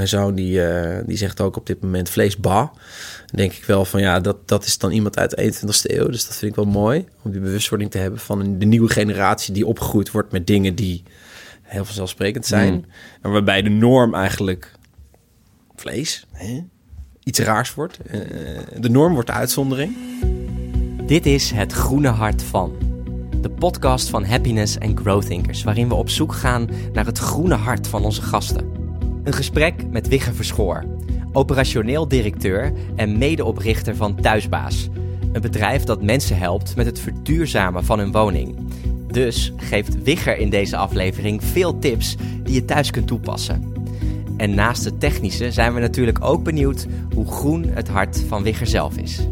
mijn zoon die, eh, die zegt ook op dit moment vleesba. Dan denk ik wel van ja, dat, dat is dan iemand uit de 21ste eeuw. Dus dat vind ik wel mooi om die bewustwording te hebben van de nieuwe generatie die opgegroeid wordt met dingen die heel vanzelfsprekend zijn. Mm. En waarbij de norm eigenlijk vlees, hè, iets raars wordt. Eh, de norm wordt de uitzondering. Dit is Het Groene Hart van. De podcast van Happiness en Growth Thinkers, waarin we op zoek gaan naar het groene hart van onze gasten. Een gesprek met Wigge Verschoor, operationeel directeur en medeoprichter van Thuisbaas. Een bedrijf dat mensen helpt met het verduurzamen van hun woning. Dus geeft Wigger in deze aflevering veel tips die je thuis kunt toepassen. En naast het technische zijn we natuurlijk ook benieuwd hoe groen het hart van Wigger zelf is.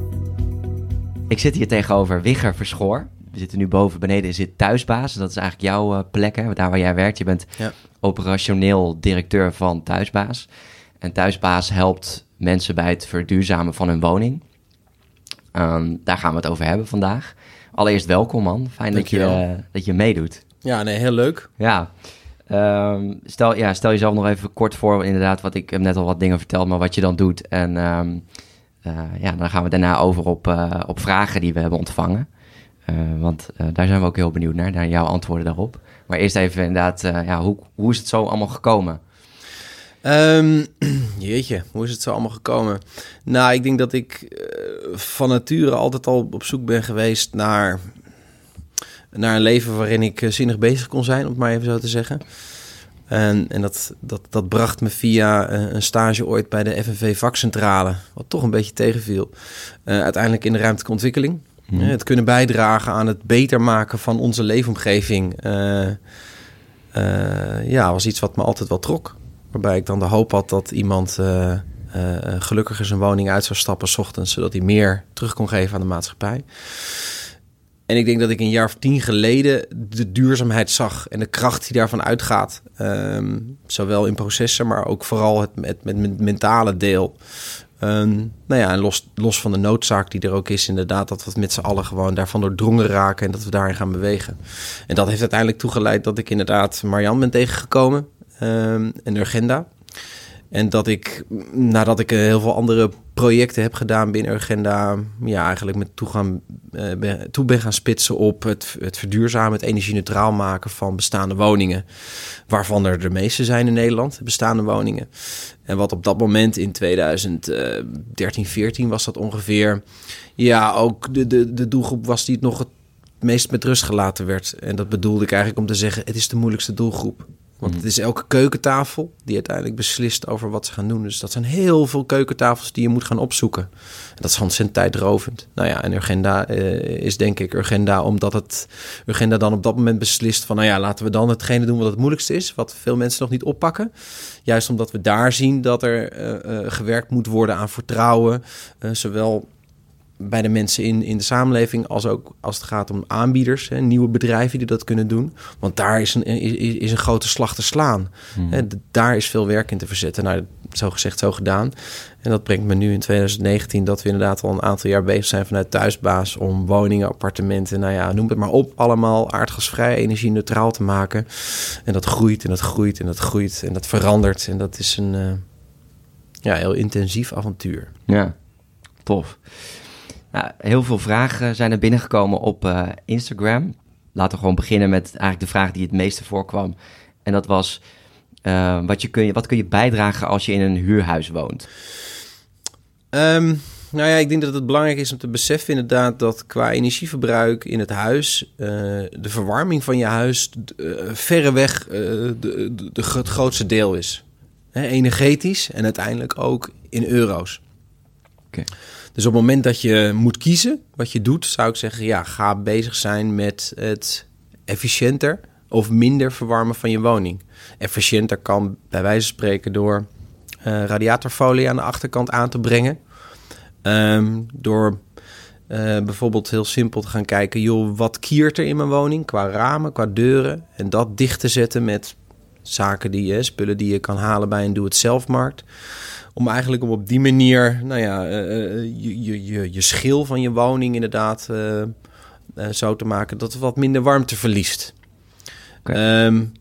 Ik zit hier tegenover Wigger Verschoor. We zitten nu boven, beneden zit Thuisbaas. Dat is eigenlijk jouw eh, plek, hè, daar waar jij werkt. Je bent Ja. Operationeel directeur van Thuisbaas. En Thuisbaas helpt mensen bij het verduurzamen van hun woning. Ehm, daar gaan we het over hebben vandaag. Allereerst welkom man. Fijn dat je, eh, dat je meedoet. Ja, nee, heel leuk. Ja. Ehm, stel, ja, stel jezelf nog even kort voor, inderdaad, wat ik heb net al wat dingen verteld, maar wat je dan doet. En eh, ja, dan gaan we daarna over op, eh, op vragen die we hebben ontvangen. Want daar zijn we ook heel benieuwd naar, naar jouw antwoorden daarop. Maar eerst even inderdaad, eh, ja, hoe, hoe is het zo allemaal gekomen? Ehm, jeetje, hoe is het zo allemaal gekomen? Nou, ik denk dat ik eh, van nature altijd al op zoek ben geweest naar, naar een leven waarin ik eh, zinnig bezig kon zijn, om het maar even zo te zeggen. En, en dat, dat, dat bracht me via een stage ooit bij de FNV Vakcentrale, wat toch een beetje tegenviel, eh, uiteindelijk in de ruimtelijke ontwikkeling. Het kunnen bijdragen aan het beter maken van onze leefomgeving. eh, eh, ja, was iets wat me altijd wel trok. Waarbij ik dan de hoop had dat iemand eh, gelukkiger zijn woning uit zou stappen... s ochtends, zodat hij meer terug kon geven aan de maatschappij. En ik denk dat ik een jaar of tien geleden de duurzaamheid zag... en de kracht die daarvan uitgaat. Ehm, zowel in processen, maar ook vooral het met, met mentale deel. Ehm, nou ja, en los, los van de noodzaak die er ook is, inderdaad, dat we met z'n allen gewoon daarvan doordrongen raken en dat we daarin gaan bewegen. En dat heeft uiteindelijk toegeleid dat ik inderdaad Marian ben tegengekomen ehm, en Urgenda. En dat ik, nadat ik eh, heel veel andere projecten heb gedaan binnen Urgenda, ja, eigenlijk met toegaan, eh, ben, toe ben gaan spitsen op het, het verduurzamen, het energie-neutraal maken van bestaande woningen. Waarvan er de meeste zijn in Nederland, bestaande woningen. En wat op dat moment in 2013, 14 was dat ongeveer, ja, ook de, de, de doelgroep was die het nog het meest met rust gelaten werd. En dat bedoelde ik eigenlijk om te zeggen, het is de moeilijkste doelgroep. Want het is elke keukentafel die uiteindelijk beslist over wat ze gaan doen. Dus dat zijn heel veel keukentafels die je moet gaan opzoeken. En dat is ontzettend tijdrovend. Nou ja, en Urgenda eh, is denk ik Urgenda omdat het Urgenda dan op dat moment beslist van... nou ja, laten we dan hetgene doen wat het moeilijkste is. Wat veel mensen nog niet oppakken. Juist omdat we daar zien dat er eh, eh, gewerkt moet worden aan vertrouwen. zowel bij de mensen in, in de samenleving, als ook als het gaat om aanbieders, hè, nieuwe bedrijven die dat kunnen doen. Want daar is een, is, is een grote slag te slaan. Hè, d- daar is veel werk in te verzetten. Nou, zo gezegd, zo gedaan. En dat brengt me nu in 2019 dat we inderdaad al een aantal jaar bezig zijn vanuit thuisbaas om woningen, appartementen, nou ja, noem het maar op, allemaal aardgasvrij, energie-neutraal te maken. En dat groeit en dat groeit en dat groeit en dat verandert. En dat is een eh, ja, heel intensief avontuur. Ja, tof. Nou, heel veel vragen zijn er binnengekomen op eh, Instagram. Laten we gewoon beginnen met eigenlijk de vraag die het meeste voorkwam. En dat was, eh, wat, je kun je, wat kun je bijdragen als je in een huurhuis woont? Ehm, nou ja, ik denk dat het belangrijk is om te beseffen inderdaad dat qua energieverbruik in het huis eh, de verwarming van je huis verreweg uh, de, de, de, het grootste deel is. Hè, energetisch en uiteindelijk ook in euro's. Okay. Dus op het moment dat je moet kiezen wat je doet, zou ik zeggen, ja, ga bezig zijn met het efficiënter of minder verwarmen van je woning. Efficiënter kan bij wijze van spreken door uh, radiatorfolie aan de achterkant aan te brengen. Um, door uh, bijvoorbeeld heel simpel te gaan kijken, joh, wat kiert er in mijn woning qua ramen, qua deuren. En dat dicht te zetten met zaken die je, spullen die je kan halen bij een doe-het-zelf-markt. Om eigenlijk om op die manier, nou ja, uh, je, je, je, je schil van je woning inderdaad zo te maken dat het wat minder warmte verliest. Okay. Um,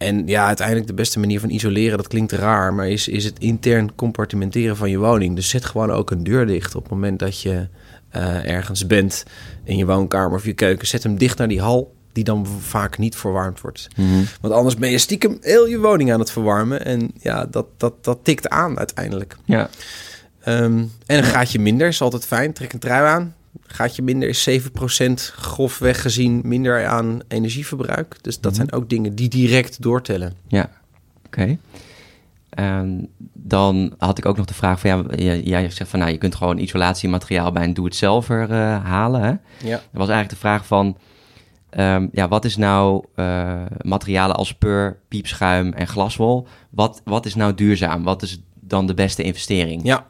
En ja, uiteindelijk de beste manier van isoleren, dat klinkt raar, maar is, is het intern compartimenteren van je woning. Dus zet gewoon ook een deur dicht op het moment dat je uh, ergens bent in je woonkamer of je keuken. Zet hem dicht naar die hal, die dan vaak niet verwarmd wordt. Mhm. Want anders ben je stiekem heel je woning aan het verwarmen. En ja, dat, dat, dat tikt aan uiteindelijk. Ja. Ehm, en een gaatje minder is altijd fijn. Trek een trui aan. Gaatje minder is 7% grofweg gezien minder aan energieverbruik. Dus dat Mhm. zijn ook dingen die direct doortellen. Ja, oké. Ehm, dan had ik ook nog de vraag van, ja, jij zegt van, nou, je kunt gewoon isolatiemateriaal bij een doe-het-zelver eh, halen. Hè? Ja. Er was eigenlijk de vraag van, ehm, ja, wat is nou eh, materialen als pur, piepschuim en glaswol? Wat, wat is nou duurzaam? Wat is dan de beste investering? Ja.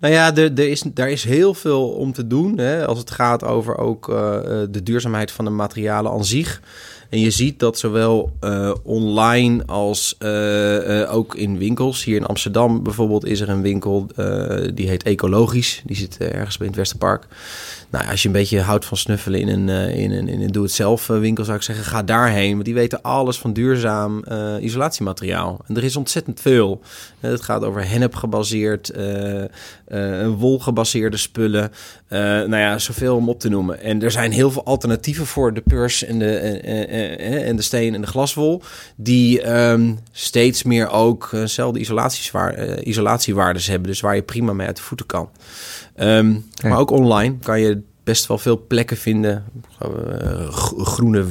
Nou ja, er, er is, daar is heel veel om te doen. Hè, als het gaat over ook eh, eh, de duurzaamheid van de materialen aan zich. En je ziet dat zowel online als ook in winkels. Hier in Amsterdam bijvoorbeeld is er een winkel die heet Ecologisch. Die zit ergens bij het Westerpark. Nou, als je een beetje houdt van snuffelen in een, eh, in een, in een doe-het-zelf eh, winkel, zou ik zeggen, ga daarheen. Want die weten alles van duurzaam eh, isolatiemateriaal. En er is ontzettend veel. Het gaat over hennep gebaseerd, eh, wol gebaseerde spullen. Nou ja, zoveel om op te noemen. En er zijn heel veel alternatieven voor de purs en de, en de steen en de glaswol. Die ehm, steeds meer ook dezelfde isolatiewaardes hebben. Dus waar je prima mee uit de voeten kan. Ehm. Maar ook online kan je best wel veel plekken vinden. Uh, gro- groene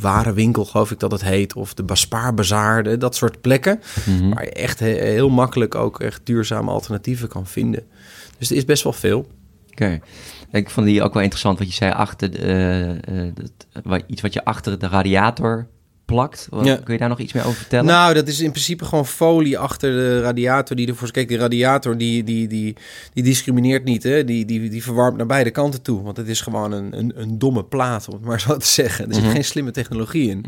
warenwinkel, geloof ik dat het heet. Of de Baspaar Bazaar, de- dat soort plekken. Mhm. Waar je echt he- heel makkelijk ook echt duurzame alternatieven kan vinden. Dus er is best wel veel. Oké. Ik vond die ook wel interessant wat je zei achter eh, eh, wat- iets wat je achter de radiator plakt. Wat- Ja. Kun je daar nog iets meer over vertellen? Nou, dat is in principe gewoon folie achter de radiator die ervoor... Kijk, die radiator die, die, die, die discrimineert niet, hè. Die, die, die verwarmt naar beide kanten toe. Want het is gewoon een, een, een domme plaat, om het maar zo te zeggen. Er zit Mhm. geen slimme technologie in.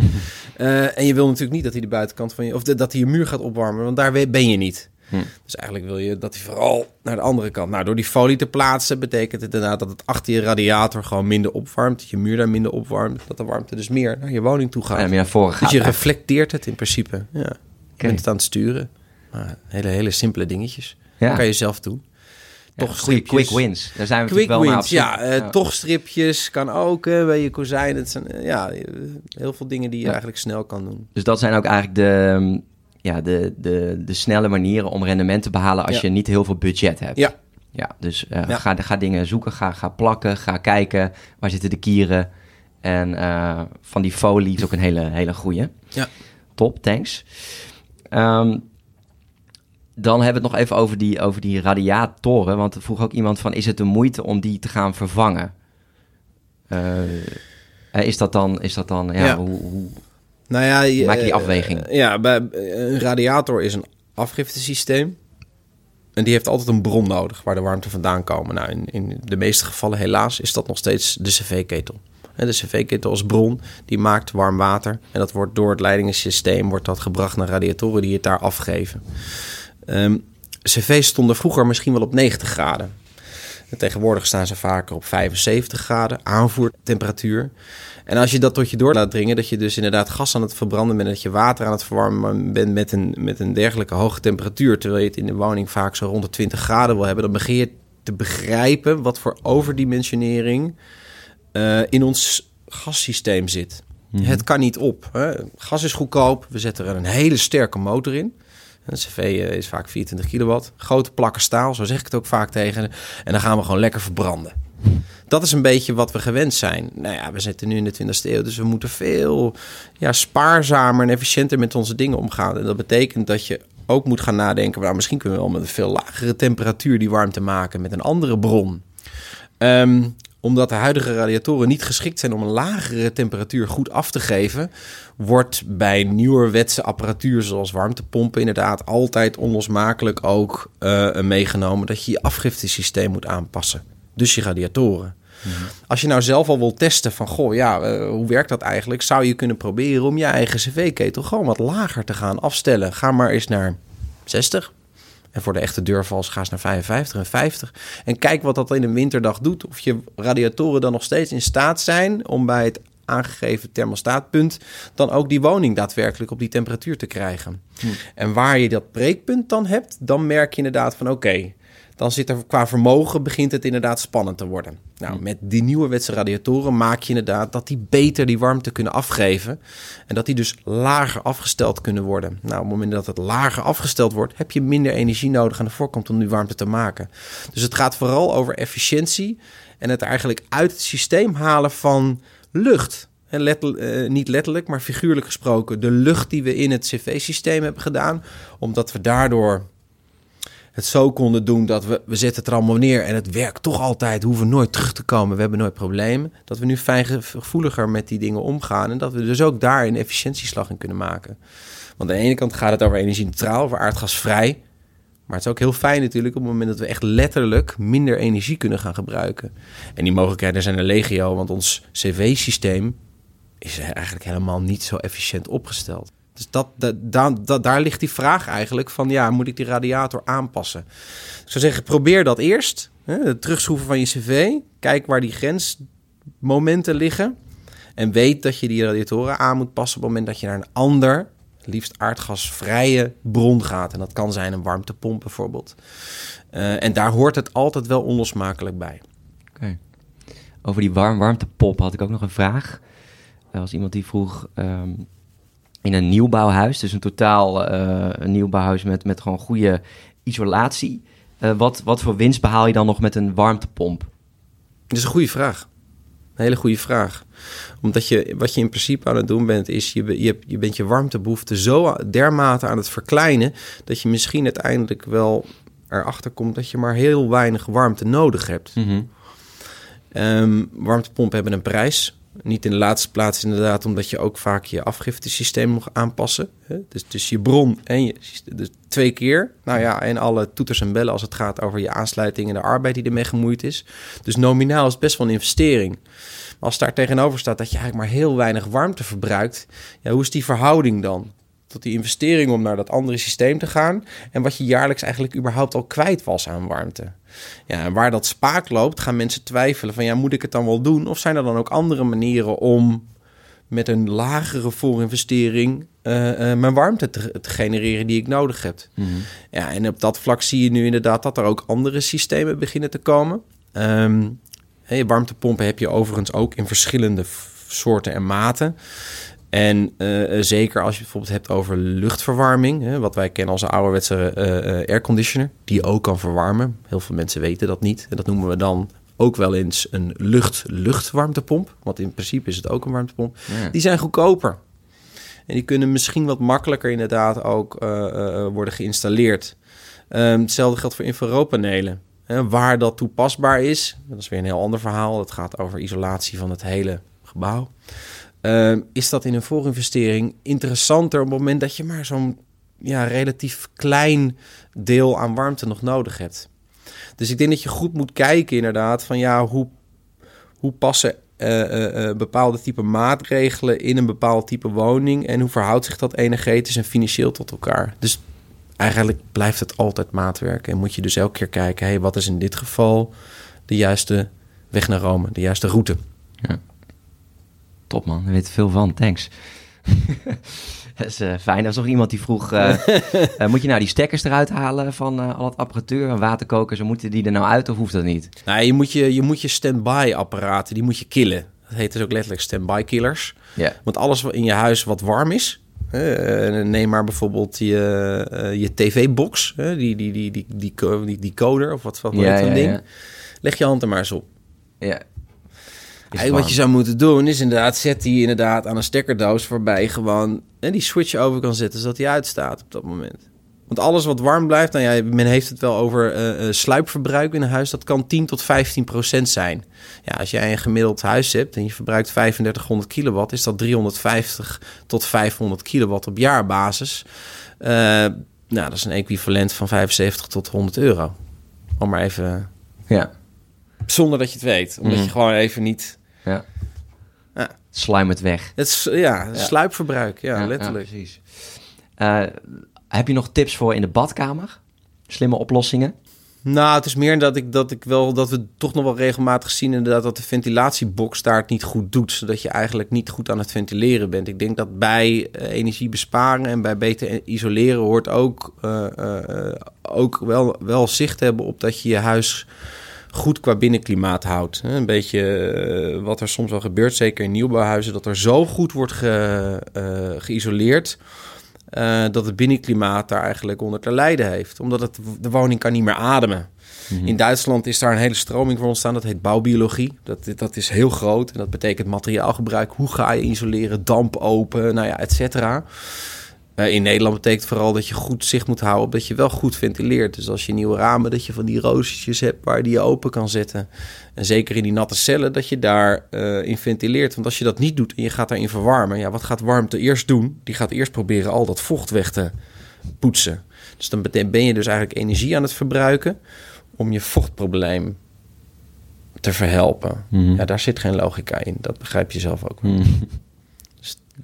Eh, en je wil natuurlijk niet dat hij de buitenkant van je... Of de- dat hij je muur gaat opwarmen, want daar ben je niet. Hm. Dus eigenlijk wil je dat hij vooral naar de andere kant... Nou, door die folie te plaatsen betekent het inderdaad... dat het achter je radiator gewoon minder opwarmt. Dat je muur daar minder opwarmt. Dat de warmte dus meer naar je woning toe gaat. En meer naar voren Dus gaat. je eigenlijk. reflecteert het in principe. Ja. Je Oké. bent het aan het sturen. Maar hele, hele simpele dingetjes. Ja. Dat kan je zelf doen. Ja, Toch goede quick wins. Daar zijn we Quick natuurlijk wel wins, naar op ja, zoek. eh, Toch stripjes kan ook eh, bij je kozijn. Het zijn eh, ja, heel veel dingen die je Ja. eigenlijk snel kan doen. Dus dat zijn ook eigenlijk de, mm, ja, de, de, de snelle manieren om rendement te behalen als Ja. je niet heel veel budget hebt. Ja. Ja, dus eh, Ja. Ga, ga dingen zoeken, ga, ga plakken, ga kijken waar zitten de kieren. En eh, van die folie is ook een hele, hele goeie. Ja. Top, thanks. Ehm, dan hebben we het nog even over die, over die radiatoren. Want er vroeg ook iemand van, is het de moeite om die te gaan vervangen? Eh, is dat dan, is dat dan ja, Ja. Hoe, hoe, Nou ja, je, Maak je die eh, afweging? ja, bij, een radiator is een afgiftesysteem. En die heeft altijd een bron nodig waar de warmte vandaan komen. Nou, in, in de meeste gevallen helaas is dat nog steeds de cv-ketel. En de cv-ketel als bron, die maakt warm water. En dat wordt door het leidingensysteem wordt dat gebracht naar radiatoren die het daar afgeven. Ehm, cv's stonden vroeger misschien wel op 90 graden. En tegenwoordig staan ze vaker op 75 graden, aanvoertemperatuur. En als je dat tot je door laat dringen, dat je dus inderdaad gas aan het verbranden bent, dat je water aan het verwarmen bent met een, met een dergelijke hoge temperatuur, terwijl je het in de woning vaak zo rond de 20 graden wil hebben, dan begin je te begrijpen wat voor overdimensionering eh, in ons gassysteem zit. Mhm. Het kan niet op. Hè. Gas is goedkoop, we zetten er een hele sterke motor in. Een cv eh, is vaak 24 kilowatt. Grote plakken staal, zo zeg ik het ook vaak tegen. En dan gaan we gewoon lekker verbranden. Dat is een beetje wat we gewend zijn. Nou ja, we zitten nu in de 20e eeuw, dus we moeten veel ja, spaarzamer en efficiënter met onze dingen omgaan. En dat betekent dat je ook moet gaan nadenken, nou, misschien kunnen we wel met een veel lagere temperatuur die warmte maken met een andere bron. Ehm, omdat de huidige radiatoren niet geschikt zijn om een lagere temperatuur goed af te geven, wordt bij nieuwerwetse apparatuur zoals warmtepompen inderdaad altijd onlosmakelijk ook eh, meegenomen dat je je afgiftesysteem moet aanpassen. Dus je radiatoren. Als je nou zelf al wil testen van, goh, ja, eh, hoe werkt dat eigenlijk? Zou je kunnen proberen om je eigen cv-ketel gewoon wat lager te gaan afstellen. Ga maar eens naar 60. En voor de echte deurvals ga eens naar 55 en 50. En kijk wat dat in een winterdag doet. Of je radiatoren dan nog steeds in staat zijn om bij het aangegeven thermostaatpunt dan ook die woning daadwerkelijk op die temperatuur te krijgen. En waar je dat breekpunt dan hebt, dan merk je inderdaad van oké, dan zit er qua vermogen begint het inderdaad spannend te worden. Nou, met die nieuwe wetse radiatoren maak je inderdaad dat die beter die warmte kunnen afgeven. En dat die dus lager afgesteld kunnen worden. Nou, op het moment dat het lager afgesteld wordt, heb je minder energie nodig aan de voorkant om die warmte te maken. Dus het gaat vooral over efficiëntie en het eigenlijk uit het systeem halen van lucht. En uh, niet letterlijk, maar figuurlijk gesproken, de lucht die we in het cv-systeem hebben gedaan, omdat we daardoor het zo konden doen dat we, we zetten het er allemaal neer en het werkt toch altijd. We hoeven nooit terug te komen. We hebben nooit problemen. Dat we nu fijngevoeliger met die dingen omgaan. En dat we dus ook daar een efficiëntieslag in kunnen maken. Want aan de ene kant gaat het over energie-neutraal, over aardgasvrij. Maar het is ook heel fijn natuurlijk op het moment dat we echt letterlijk minder energie kunnen gaan gebruiken. En die mogelijkheden zijn er legio, want ons cv-systeem is eigenlijk helemaal niet zo efficiënt opgesteld. Dus dat, dat, daar ligt die vraag eigenlijk van, ja, moet ik die radiator aanpassen? Ik zou zeggen, probeer dat eerst. Hè, het terugschroeven van je cv. Kijk waar die grensmomenten liggen. En weet dat je die radiatoren aan moet passen op het moment dat je naar een ander, liefst aardgasvrije bron gaat. En dat kan zijn een warmtepomp bijvoorbeeld. Uh, en daar hoort het altijd wel onlosmakelijk bij. Oké. Over die warm warmtepomp had ik ook nog een vraag. Er was iemand die vroeg... Um in een nieuwbouwhuis. Dus een totaal uh, een nieuwbouwhuis met, met gewoon goede isolatie. Uh, wat, wat voor winst behaal je dan nog met een warmtepomp? Dat is een goede vraag. Een hele goede vraag. Omdat je, wat je in principe aan het doen bent, is je, je, je bent je warmtebehoefte zo dermate aan het verkleinen. dat je misschien uiteindelijk wel erachter komt dat je maar heel weinig warmte nodig hebt. Mm -hmm. um, warmtepompen hebben een prijs. Niet in de laatste plaats inderdaad, omdat je ook vaak je afgiftesysteem moet aanpassen. Dus, dus je bron en je dus twee keer. Nou ja, en alle toeters en bellen als het gaat over je aansluiting en de arbeid die ermee gemoeid is. Dus nominaal is het best wel een investering. Maar als daar tegenover staat dat je eigenlijk maar heel weinig warmte verbruikt, ja, hoe is die verhouding dan? Tot die investering om naar dat andere systeem te gaan. En wat je jaarlijks eigenlijk überhaupt al kwijt was aan warmte. Ja, en waar dat spaak loopt, gaan mensen twijfelen van ja, moet ik het dan wel doen? Of zijn er dan ook andere manieren om met een lagere voorinvestering uh, uh, mijn warmte te, te, genereren die ik nodig heb. Mm -hmm. Ja, en op dat vlak zie je nu inderdaad dat er ook andere systemen beginnen te komen. Um, hey, warmtepompen heb je overigens ook in verschillende soorten en maten. En uh, zeker als je het bijvoorbeeld hebt over luchtverwarming, hè, wat wij kennen als een ouderwetse uh, airconditioner, die ook kan verwarmen. Heel veel mensen weten dat niet. En dat noemen we dan ook wel eens een lucht-luchtwarmtepomp. Want in principe is het ook een warmtepomp. Ja. Die zijn goedkoper. En die kunnen misschien wat makkelijker inderdaad ook worden geïnstalleerd. Um, hetzelfde geldt voor infraroodpanelen. waar dat toepasbaar is, dat is weer een heel ander verhaal. Het gaat over isolatie van het hele gebouw. Uh, is dat in een voorinvestering interessanter op het moment dat je maar zo'n ja, relatief klein deel aan warmte nog nodig hebt. Dus ik denk dat je goed moet kijken inderdaad van ja, hoe, hoe passen uh, bepaalde type maatregelen in een bepaald type woning en hoe verhoudt zich dat energetisch en financieel tot elkaar. Dus eigenlijk blijft het altijd maatwerk en moet je dus elke keer kijken, hey, wat is in dit geval de juiste weg naar Rome, de juiste route. Ja. Top man, daar weet veel van. Thanks. dat is uh, fijn. Er was nog iemand die vroeg: uh, uh, moet je nou die stekkers eruit halen van al het apparatuur en waterkokers? Moeten die er nou uit of hoeft dat niet? Nou, je moet je, je, moet je stand-by apparaten, die moet je killen. Dat heet dus ook letterlijk stand-by killers. Yeah. Want alles in je huis wat warm is. neem maar bijvoorbeeld je, je tv-box, die, die, die, die, die, die, die coder of wat, wat ja, ja, ding. Ja. Leg je hand er maar eens op. Ja, wat je zou moeten doen is inderdaad, zet die inderdaad aan een stekkerdoos voorbij gewoon en die switch over kan zetten zodat hij uitstaat op dat moment. Want alles wat warm blijft, nou ja, men heeft het wel over uh, sluipverbruik in een huis, dat kan 10 tot 15 procent zijn. Ja, als jij een gemiddeld huis hebt en je verbruikt 3500 kilowatt, is dat 350 tot 500 kilowatt op jaarbasis. Uh, nou, dat is een equivalent van 75 tot 100 euro. Om maar even. Ja. Zonder dat je het weet. Omdat mm. je gewoon even niet ja. ja. Sluim het weg. Het is, ja, sluipverbruik. Ja, letterlijk. precies. Uh, heb je nog tips voor in de badkamer? Slimme oplossingen? Nou, het is meer dat ik, dat ik wel dat we toch nog wel regelmatig zien inderdaad dat de ventilatiebox daar het niet goed doet, zodat je eigenlijk niet goed aan het ventileren bent. Ik denk dat bij uh, energie besparen en bij beter isoleren hoort ook, uh, uh, ook wel, wel zicht hebben op dat je je huis goed qua binnenklimaat houdt. Een beetje wat er soms wel gebeurt, zeker in nieuwbouwhuizen, dat er zo goed wordt ge, geïsoleerd uh, dat het binnenklimaat daar eigenlijk onder te lijden heeft. Omdat het, de woning kan niet meer ademen. Mm In Duitsland is daar een hele stroming voor ontstaan. Dat heet bouwbiologie. Dat, dat is heel groot. En dat betekent materiaalgebruik. Hoe ga je isoleren? Damp open, nou ja, et cetera. Uh, in Nederland betekent vooral dat je goed zicht moet houden op dat je wel goed ventileert. Dus als je nieuwe ramen, dat je van die roosjes hebt waar die je open kan zetten. En zeker in die natte cellen, dat je daar uh, in ventileert. Want als je dat niet doet en je gaat daarin verwarmen, ja, wat gaat warmte eerst doen? Die gaat eerst proberen al dat vocht weg te poetsen. Dus dan ben je dus eigenlijk energie aan het verbruiken om je vochtprobleem te verhelpen. Mm. Ja, daar zit geen logica in. Dat begrijp je zelf ook. Mm.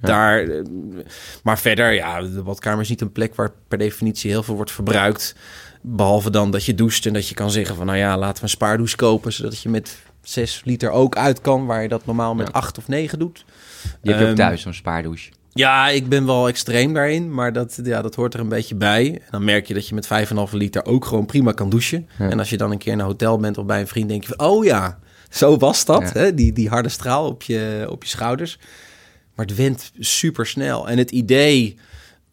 Daar, eh, maar verder, ja, de badkamer is niet een plek waar per definitie heel veel wordt verbruikt. Behalve dan dat je doucht en dat je kan zeggen van nou ja, laten we een spaardouche kopen, zodat je met 6 liter ook uit kan, waar je dat normaal met 8 of 9 doet. Je hebt um, ook thuis zo'n spaardouche. Ja, ik ben wel extreem daarin, maar dat, ja, dat hoort er een beetje bij. En dan merk je dat je met 5,5 liter ook gewoon prima kan douchen. Ja. En als je dan een keer in een hotel bent of bij een vriend, denk je van, oh ja, zo was dat. Ja. Hè? Die, die harde straal op je, op je schouders. Maar het went super snel. En het idee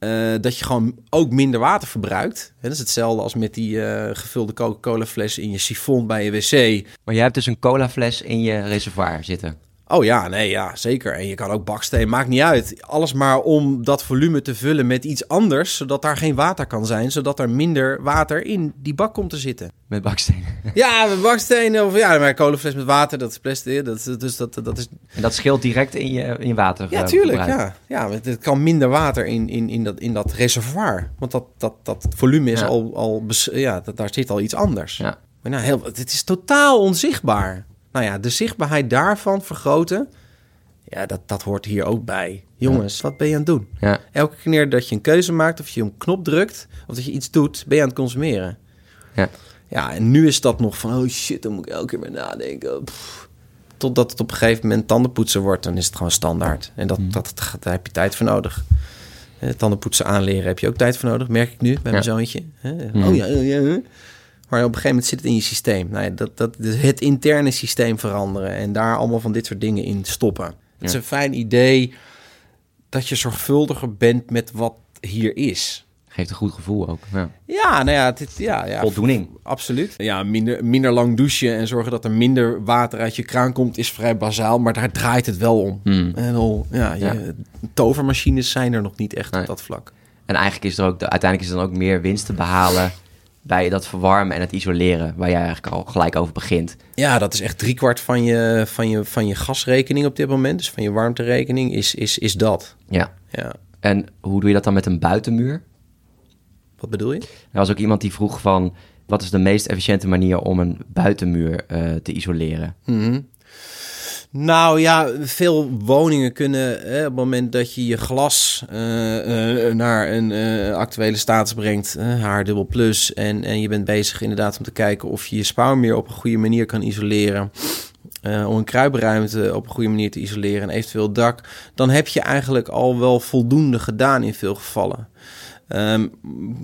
uh, dat je gewoon ook minder water verbruikt. Hè, dat is hetzelfde als met die uh, gevulde Coca-Cola fles in je sifon bij je wc. Maar jij hebt dus een cola fles in je reservoir zitten. Oh ja, nee, ja, zeker. En je kan ook baksteen, maakt niet uit. Alles maar om dat volume te vullen met iets anders, zodat daar geen water kan zijn, zodat er minder water in die bak komt te zitten. Met baksteen. Ja, met baksteen of ja, maar kolenfles met water, dat is plastic. Dat, dus dat, dat is... En dat scheelt direct in je in water. Ja, tuurlijk. Ja, ja, het kan minder water in, in, in, dat, in dat reservoir, want dat, dat, dat volume is ja. al, al, ja, dat, daar zit al iets anders. Ja. Maar nou, heel, het is totaal onzichtbaar. Nou ja, de zichtbaarheid daarvan vergroten, ja, dat, dat hoort hier ook bij. Jongens, wat ben je aan het doen? Ja. Elke keer dat je een keuze maakt of je een knop drukt of dat je iets doet, ben je aan het consumeren. Ja. Ja, en nu is dat nog van, oh shit, dan moet ik elke keer meer nadenken. Pff. Totdat het op een gegeven moment tandenpoetsen wordt, dan is het gewoon standaard. En dat, mm. dat, dat, daar heb je tijd voor nodig. Eh, tandenpoetsen aanleren heb je ook tijd voor nodig, merk ik nu bij mijn zoontje. Mm. Oh ja, oh ja. Maar op een gegeven moment zit het in je systeem. Nou ja, dat, dat, dus het interne systeem veranderen en daar allemaal van dit soort dingen in stoppen. Het is een fijn idee dat je zorgvuldiger bent met wat hier is. Geeft een goed gevoel ook. Ja, ja nou ja, dit, ja, ja voldoening. Absoluut. Ja, minder, minder lang douchen en zorgen dat er minder water uit je kraan komt is vrij bazaal, maar daar draait het wel om. Hmm. En al, ja, je, ja, tovermachines zijn er nog niet echt op dat vlak. En eigenlijk is er ook, uiteindelijk is er dan ook meer winst te behalen bij dat verwarmen en het isoleren, waar jij eigenlijk al gelijk over begint. Ja, dat is echt driekwart van je, van je, van je gasrekening op dit moment, dus van je warmterekening, is, is, is dat. Ja. ja. En hoe doe je dat dan met een buitenmuur? Wat bedoel je? Er was ook iemand die vroeg van, wat is de meest efficiënte manier om een buitenmuur uh, te isoleren? Mm nou ja, veel woningen kunnen hè, op het moment dat je je glas uh, uh, naar een uh, actuele status brengt, haar dubbel plus, en, en je bent bezig inderdaad om te kijken of je je spouwmeer op een goede manier kan isoleren. om een kruipruimte op een goede manier te isoleren en eventueel dak, dan heb je eigenlijk al wel voldoende gedaan in veel gevallen. Um,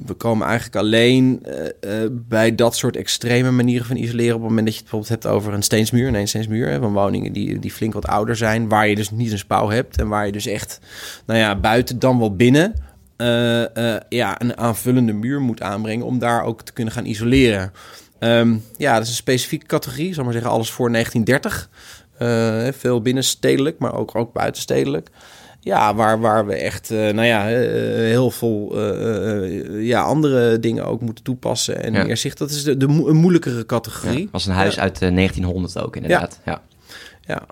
we komen eigenlijk alleen uh, uh, bij dat soort extreme manieren van isoleren... op het moment dat je het bijvoorbeeld hebt over een steensmuur. Een steensmuur van woningen die, die flink wat ouder zijn... waar je dus niet een spouw hebt en waar je dus echt nou ja, buiten dan wel binnen... Uh, ja, een aanvullende muur moet aanbrengen om daar ook te kunnen gaan isoleren. Um, ja, dat is een specifieke categorie, zal maar zeggen alles voor 1930. veel binnenstedelijk, maar ook, ook buitenstedelijk. Ja, waar, waar we echt, uh, nou ja, uh, heel veel uh, ja, andere dingen ook moeten toepassen. En ja. meer zicht, dat is de, de een moeilijkere categorie. Ja, was een huis uit 1900 ook inderdaad. Ja. Ja,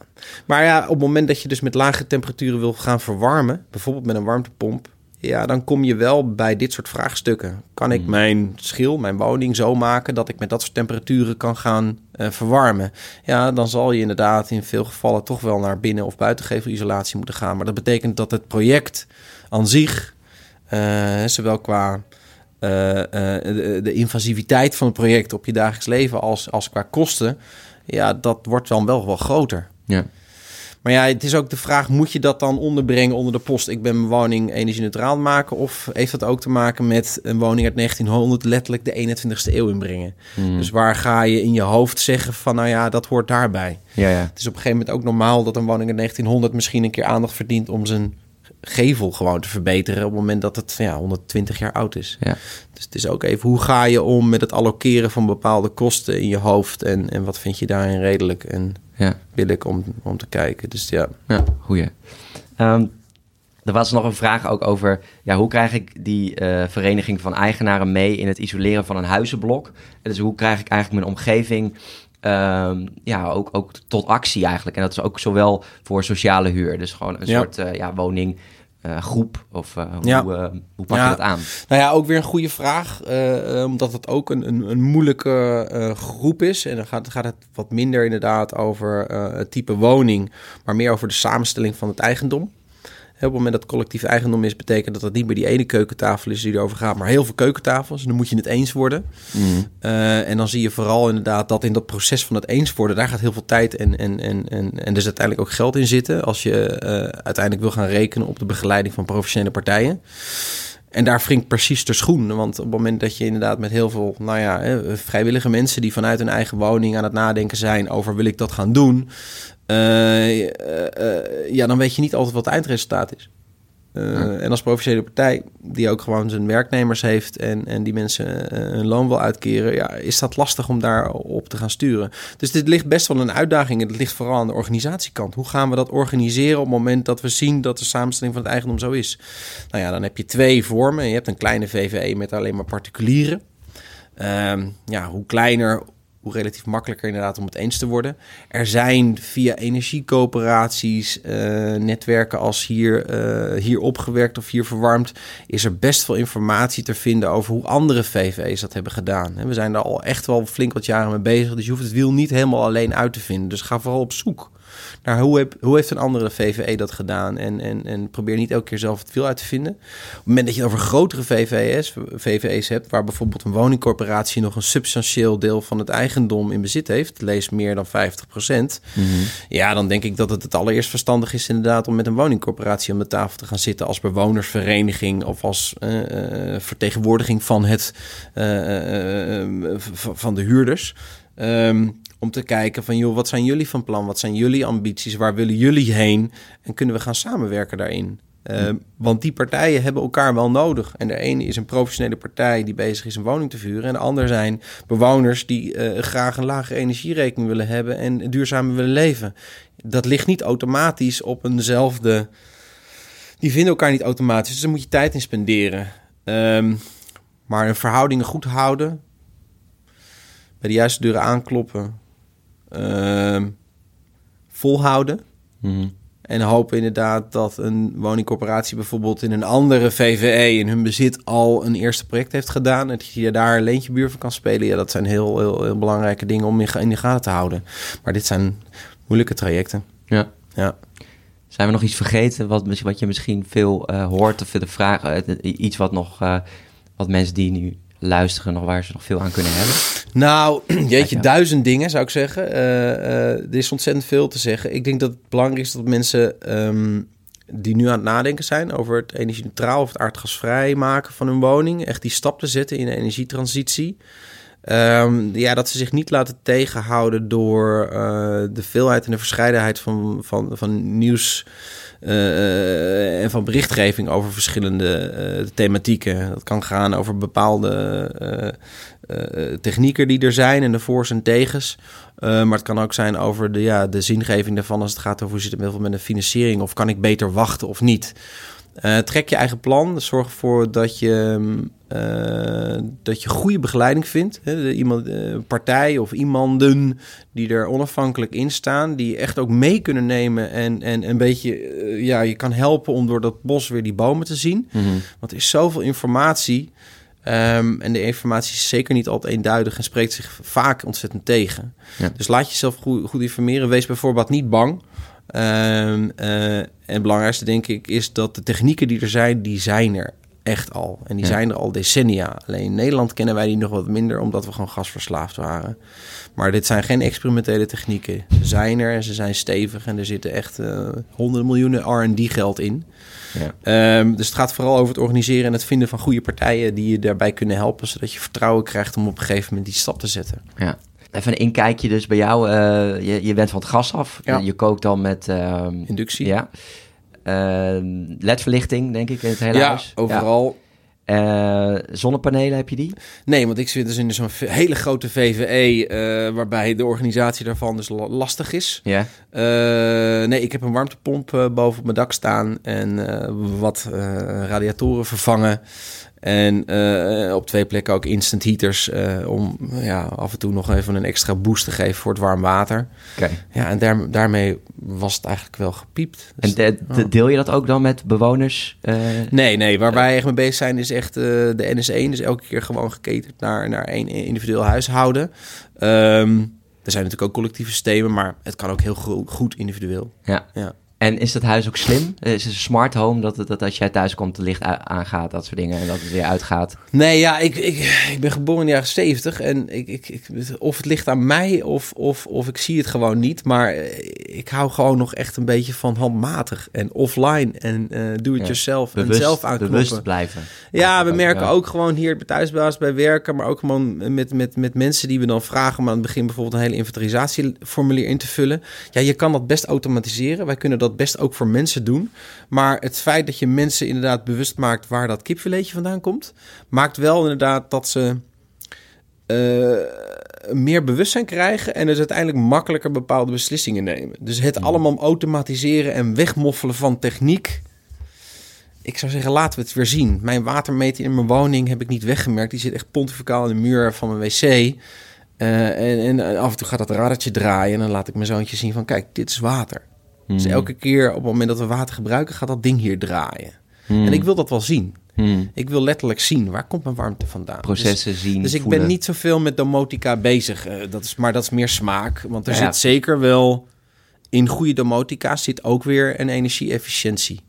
maar ja, op het moment dat je dus met lage temperaturen wil gaan verwarmen, bijvoorbeeld met een warmtepomp, ja, dan kom je wel bij dit soort vraagstukken. Kan ik hmm. mijn schil, mijn woning zo maken dat ik met dat soort temperaturen kan gaan uh, verwarmen? Ja, dan zal je inderdaad in veel gevallen toch wel naar binnen- of buitengevelisolatie moeten gaan. Maar dat betekent dat het project aan zich, uh, zowel qua de, de, invasiviteit van het project op je dagelijks leven als, als qua kosten, ja, dat wordt dan wel wel groter. Ja. Maar ja, het is ook de vraag: moet je dat dan onderbrengen onder de post? Ik ben mijn woning energie-neutraal maken. Of heeft dat ook te maken met een woning uit 1900 letterlijk de 21ste eeuw inbrengen? Hmm. Dus waar ga je in je hoofd zeggen van, nou ja, dat hoort daarbij? Ja, ja. Het is op een gegeven moment ook normaal dat een woning uit 1900 misschien een keer aandacht verdient om zijn gevel gewoon te verbeteren op het moment dat het ja, 120 jaar oud is. Ja. Dus het is ook even hoe ga je om met het allokeren van bepaalde kosten in je hoofd en, en wat vind je daarin redelijk en Ja, billig om, om te kijken. Dus ja, ja goeie. Ehm, er was nog een vraag ook over... Ja, hoe krijg ik die eh, vereniging van eigenaren mee... in het isoleren van een huizenblok? Dus hoe krijg ik eigenlijk mijn omgeving... ehm, ja, ook, ook tot actie eigenlijk. En dat is ook zowel voor sociale huur. Dus gewoon een Ja. soort eh, ja, woning... eh, groep of eh, hoe, hoe pak Ja. je dat aan? Nou ja, ook weer een goede vraag. omdat het ook een, een, een moeilijke groep is. En dan gaat, gaat het wat minder inderdaad over het type woning, maar meer over de samenstelling van het eigendom. Op het moment dat collectief eigendom is, betekent dat het niet meer die ene keukentafel is die erover gaat, maar heel veel keukentafels. En dan moet je het eens worden. Eh, en dan zie je vooral inderdaad dat in dat proces van het eens worden, daar gaat heel veel tijd en, en, en, en, en dus uiteindelijk ook geld in zitten. Als je eh, uiteindelijk wil gaan rekenen op de begeleiding van professionele partijen. En daar wringt precies de schoen. Want op het moment dat je inderdaad met heel veel nou ja, vrijwillige mensen die vanuit hun eigen woning aan het nadenken zijn over wil ik dat gaan doen. eh, eh, eh, ja, dan weet je niet altijd wat het eindresultaat is. Eh, En als professionele partij, die ook gewoon zijn werknemers heeft en, en die mensen eh, hun loon wil uitkeren, ja, is dat lastig om daarop te gaan sturen. Dus dit ligt best wel een uitdaging. en Het ligt vooral aan de organisatiekant. Hoe gaan we dat organiseren op het moment dat we zien dat de samenstelling van het eigendom zo is? Nou ja, dan heb je twee vormen. Je hebt een kleine VVE met alleen maar particulieren. Ehm, ja, hoe kleiner, hoe relatief makkelijker inderdaad om het eens te worden. Er zijn via energiecoöperaties, eh, netwerken als hier, eh, hier opgewerkt of hier verwarmd, is er best veel informatie te vinden over hoe andere VVE's dat hebben gedaan. We zijn daar al echt wel flink wat jaren mee bezig, dus je hoeft het wiel niet helemaal alleen uit te vinden. Dus ga vooral op zoek naar hoe, heb, hoe heeft een andere VVE dat gedaan en, en, en probeer niet elke keer zelf het wiel uit te vinden. Op het moment dat je het over grotere VVE's, VVE's hebt, waar bijvoorbeeld een woningcorporatie nog een substantieel deel van het eigendom in bezit heeft, lees meer dan 50%, ja, dan denk ik dat het het allereerst verstandig is inderdaad om met een woningcorporatie om de tafel te gaan zitten als bewonersvereniging of als eh, eh, vertegenwoordiging van, het, eh, van de huurders. Ehm, om te kijken van, joh, wat zijn jullie van plan? Wat zijn jullie ambities? Waar willen jullie heen? En kunnen we gaan samenwerken daarin? Ehm, Want die partijen hebben elkaar wel nodig. En de ene is een professionele partij die bezig is een woning te vuren. En de ander zijn bewoners die eh, graag een lage energierekening willen hebben en duurzamer willen leven. Dat ligt niet automatisch op eenzelfde. Die vinden elkaar niet automatisch. Dus daar moet je tijd in spenderen. Ehm, maar hun verhoudingen goed houden. Bij de juiste deuren aankloppen. Ehm, volhouden. Mhm. En hopen inderdaad dat een woningcorporatie bijvoorbeeld in een andere VVE in hun bezit al een eerste project heeft gedaan. En dat je daar een leentje buur van kan spelen. Ja, dat zijn heel, heel, heel belangrijke dingen om in, de gaten te houden. Maar dit zijn moeilijke trajecten. Ja. Ja. Zijn we nog iets vergeten wat, wat je misschien veel eh, hoort of veel vragen? eh, iets wat nog, eh, wat mensen die nu luisteren, nog waar ze nog veel aan kunnen hebben? Nou, jeetje, duizend dingen zou ik zeggen. Eh, er is ontzettend veel te zeggen. Ik denk dat het belangrijk is dat mensen ehm, die nu aan het nadenken zijn over het energie-neutraal of het aardgasvrij maken van hun woning, echt die stap te zetten in de energietransitie. Ehm, ja, dat ze zich niet laten tegenhouden door eh, de veelheid en de verscheidenheid van, van, van nieuws eh, en van berichtgeving over verschillende eh, thematieken. Dat kan gaan over bepaalde eh, eh, technieken die er zijn en de voor's en tegens. Eh, maar het kan ook zijn over de, ja, de zingeving daarvan als het gaat over hoe zit het met, de financiering of kan ik beter wachten of niet. Eh, trek je eigen plan. Zorg ervoor dat je, eh, dat je goede begeleiding vindt. Hè? Iemand, eh, partij of iemanden die er onafhankelijk in staan. Die je echt ook mee kunnen nemen. En, en een beetje eh, ja, je kan helpen om door dat bos weer die bomen te zien. Want er is zoveel informatie. Ehm, en de informatie is zeker niet altijd eenduidig en spreekt zich vaak ontzettend tegen. Ja. Dus laat jezelf goed, goed informeren. Wees bijvoorbeeld niet bang. Ehm, eh, en het belangrijkste denk ik is dat de technieken die er zijn, die zijn er. Echt al. En die Ja. zijn er al decennia. Alleen in Nederland kennen wij die nog wat minder, omdat we gewoon gasverslaafd waren. Maar dit zijn geen experimentele technieken. Ze zijn er en ze zijn stevig en er zitten echt eh, honderden miljoenen R&D geld in. Ja. Ehm, dus het gaat vooral over het organiseren en het vinden van goede partijen die je daarbij kunnen helpen, zodat je vertrouwen krijgt om op een gegeven moment die stap te zetten. Ja. Even een inkijkje dus bij jou. eh, je, je bent van het gas af. Ja. Je kookt dan met... ehm, Inductie. ja. Ehm, LED-verlichting, denk ik, in het hele Ja, huis. overal. Ja. Eh, zonnepanelen, heb je die? Nee, want ik zit dus in zo'n hele grote VVE, eh, waarbij de organisatie daarvan dus la- lastig is. Ja. Eh, nee, ik heb een warmtepomp boven op mijn dak staan en wat radiatoren vervangen. En eh, op twee plekken ook instant heaters eh, om ja, af en toe nog even een extra boost te geven voor het warm water. Oké. Ja, en daar, daarmee was het eigenlijk wel gepiept. Dus- En de- de- deel je dat ook dan met bewoners? eh, Nee, nee, waar wij echt mee bezig zijn is echt de NS1. Dus elke keer gewoon geketerd naar, naar één individueel huishouden. Ehm, er zijn natuurlijk ook collectieve systemen, maar het kan ook heel go- goed individueel. ja. Ja. En is dat huis ook slim? Eh, Is het een smart home dat, het- dat als jij thuis komt, het licht aangaat, dat soort dingen, en dat het weer uitgaat? Nee, ja, ik, ik, ik ben geboren in de jaren 70 en ik, ik, ik, of het ligt aan mij of, of, of ik zie het gewoon niet. Maar eh, ik hou gewoon nog echt een beetje van handmatig en offline en eh doe het Ja, jezelf en zelf aanknoppen. bewust blijven. Ja, we merken ja. ook gewoon hier bij thuisbaas bij werken, maar ook gewoon met, met, met mensen die we dan vragen om aan het begin bijvoorbeeld een hele inventarisatieformulier in te vullen. Ja, je kan dat best automatiseren. Wij kunnen dat best ook voor mensen doen. Maar het feit dat je mensen inderdaad bewust maakt waar dat kipfiletje vandaan komt, maakt wel inderdaad dat ze eh, meer bewustzijn krijgen en dus uiteindelijk makkelijker bepaalde beslissingen nemen. Dus het allemaal automatiseren en wegmoffelen van techniek. Ik zou zeggen, laten we het weer zien. Mijn watermeter in mijn woning heb ik niet weggemerkt. Die zit echt pontificaal in de muur van mijn wc. Eh, en, en af en toe gaat dat radertje draaien. En dan laat ik mijn zoontje zien van, kijk, dit is water. Dus Hmm. elke keer op het moment dat we water gebruiken, gaat dat ding hier draaien. Hmm. En ik wil dat wel zien. Hmm. Ik wil letterlijk zien, waar komt mijn warmte vandaan? Dus- Processen zien, dus ik voelen. ben niet zoveel met domotica bezig. Eh, dat is, maar dat is meer smaak. Want er Ja. zit zeker wel... In goede domotica zit ook weer een energie-efficiëntie.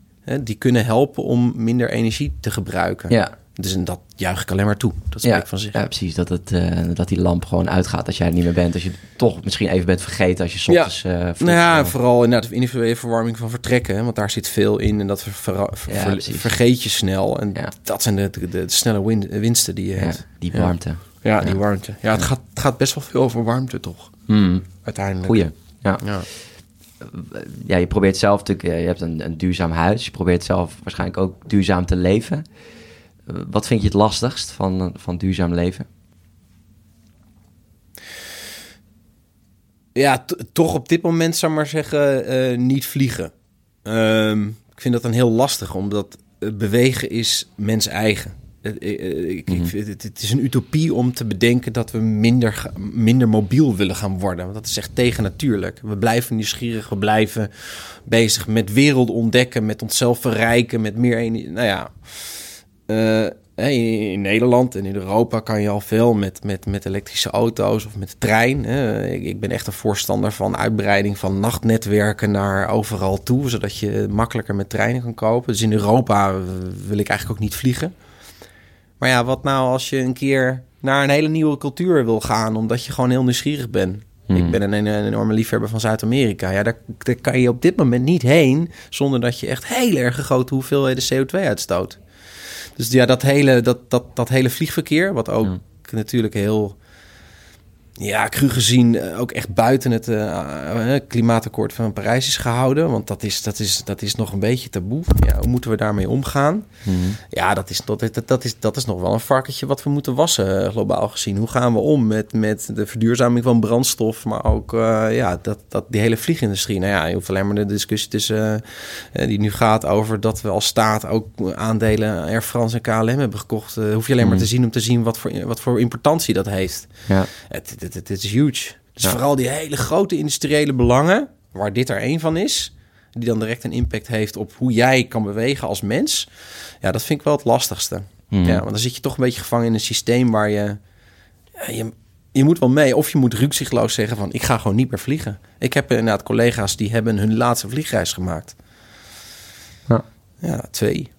Die kunnen helpen om minder energie te gebruiken. Ja. Dus en dat juich ik alleen maar toe. Dat Ja, spreekt van zich. ja, precies. Dat, het, eh, dat die lamp gewoon uitgaat als jij er niet meer bent. Als je toch misschien even bent vergeten als je 's Ja. eh, Nou ja, eh, vooral inderdaad de individuele verwarming van vertrekken. Hè, want daar zit veel in en dat ver- Ja, vergeet je snel. En Ja. dat zijn de, de, de snelle win- winsten die je ja, hebt. die Ja. warmte. Ja, die warmte. Ja, het, Gaat, het gaat best wel veel over warmte, toch? Hmm. Uiteindelijk. Goeie. Ja. Ja. ja, je probeert zelf natuurlijk... Je hebt een, een duurzaam huis. Je probeert zelf waarschijnlijk ook duurzaam te leven. Eh, Wat vind je het lastigst van, van duurzaam leven? Ja, toch op dit moment zou ik maar zeggen, eh, niet vliegen. Ehm, ik vind dat dan heel lastig, omdat bewegen is mens eigen. Eh, ik, ik vind het, het is een utopie om te bedenken dat we minder, minder mobiel willen gaan worden. Want dat is echt tegennatuurlijk. We blijven nieuwsgierig, we blijven bezig met wereld ontdekken, met onszelf verrijken, met meer... ene- Nou ja, in, in Nederland en in Europa kan je al veel met, met, met elektrische auto's of met de trein. Ik, ik ben echt een voorstander van uitbreiding van nachtnetwerken naar overal toe, zodat je makkelijker met treinen kan kopen. Dus in Europa eh, wil ik eigenlijk ook niet vliegen. Maar ja, wat nou als je een keer naar een hele nieuwe cultuur wil gaan, omdat je gewoon heel nieuwsgierig bent? Hmm. Ik ben een, een enorme liefhebber van Zuid-Amerika. Ja, daar, daar kan je op dit moment niet heen zonder dat je echt heel erg grote hoeveelheden CO2 uitstoot. Dus ja, dat hele, dat, dat, dat hele vliegverkeer, wat ook natuurlijk heel, ja, cru gezien, eh, ook echt buiten het eh, eh, klimaatakkoord van Parijs is gehouden. Want dat is, dat, is, dat is nog een beetje taboe. Ja, hoe moeten we daarmee omgaan? Ja, dat is, dat, dat, dat, is, dat is nog wel een varkentje wat we moeten wassen, globaal gezien. Hoe gaan we om met, met de verduurzaming van brandstof, maar ook ja, dat, dat, die hele vliegindustrie. Nou ja, je hoeft alleen maar de discussie tussen, die nu gaat over dat we als staat ook aandelen Air France en KLM hebben gekocht. Hoef je alleen maar te zien om te zien wat voor, wat voor importantie dat heeft. Ja. Het, het, het, is huge. Dus Ja. vooral die hele grote industriële belangen, waar dit er één van is, die dan direct een impact heeft op hoe jij kan bewegen als mens. Ja, dat vind ik wel het lastigste. Mhm. Ja, want dan zit je toch een beetje gevangen in een systeem waar je, ja, je, je moet wel mee. Of je moet rukzichtloos zeggen van, ik ga gewoon niet meer vliegen. Ik heb inderdaad collega's die hebben hun laatste vliegreis gemaakt. Ja. Ja, twee.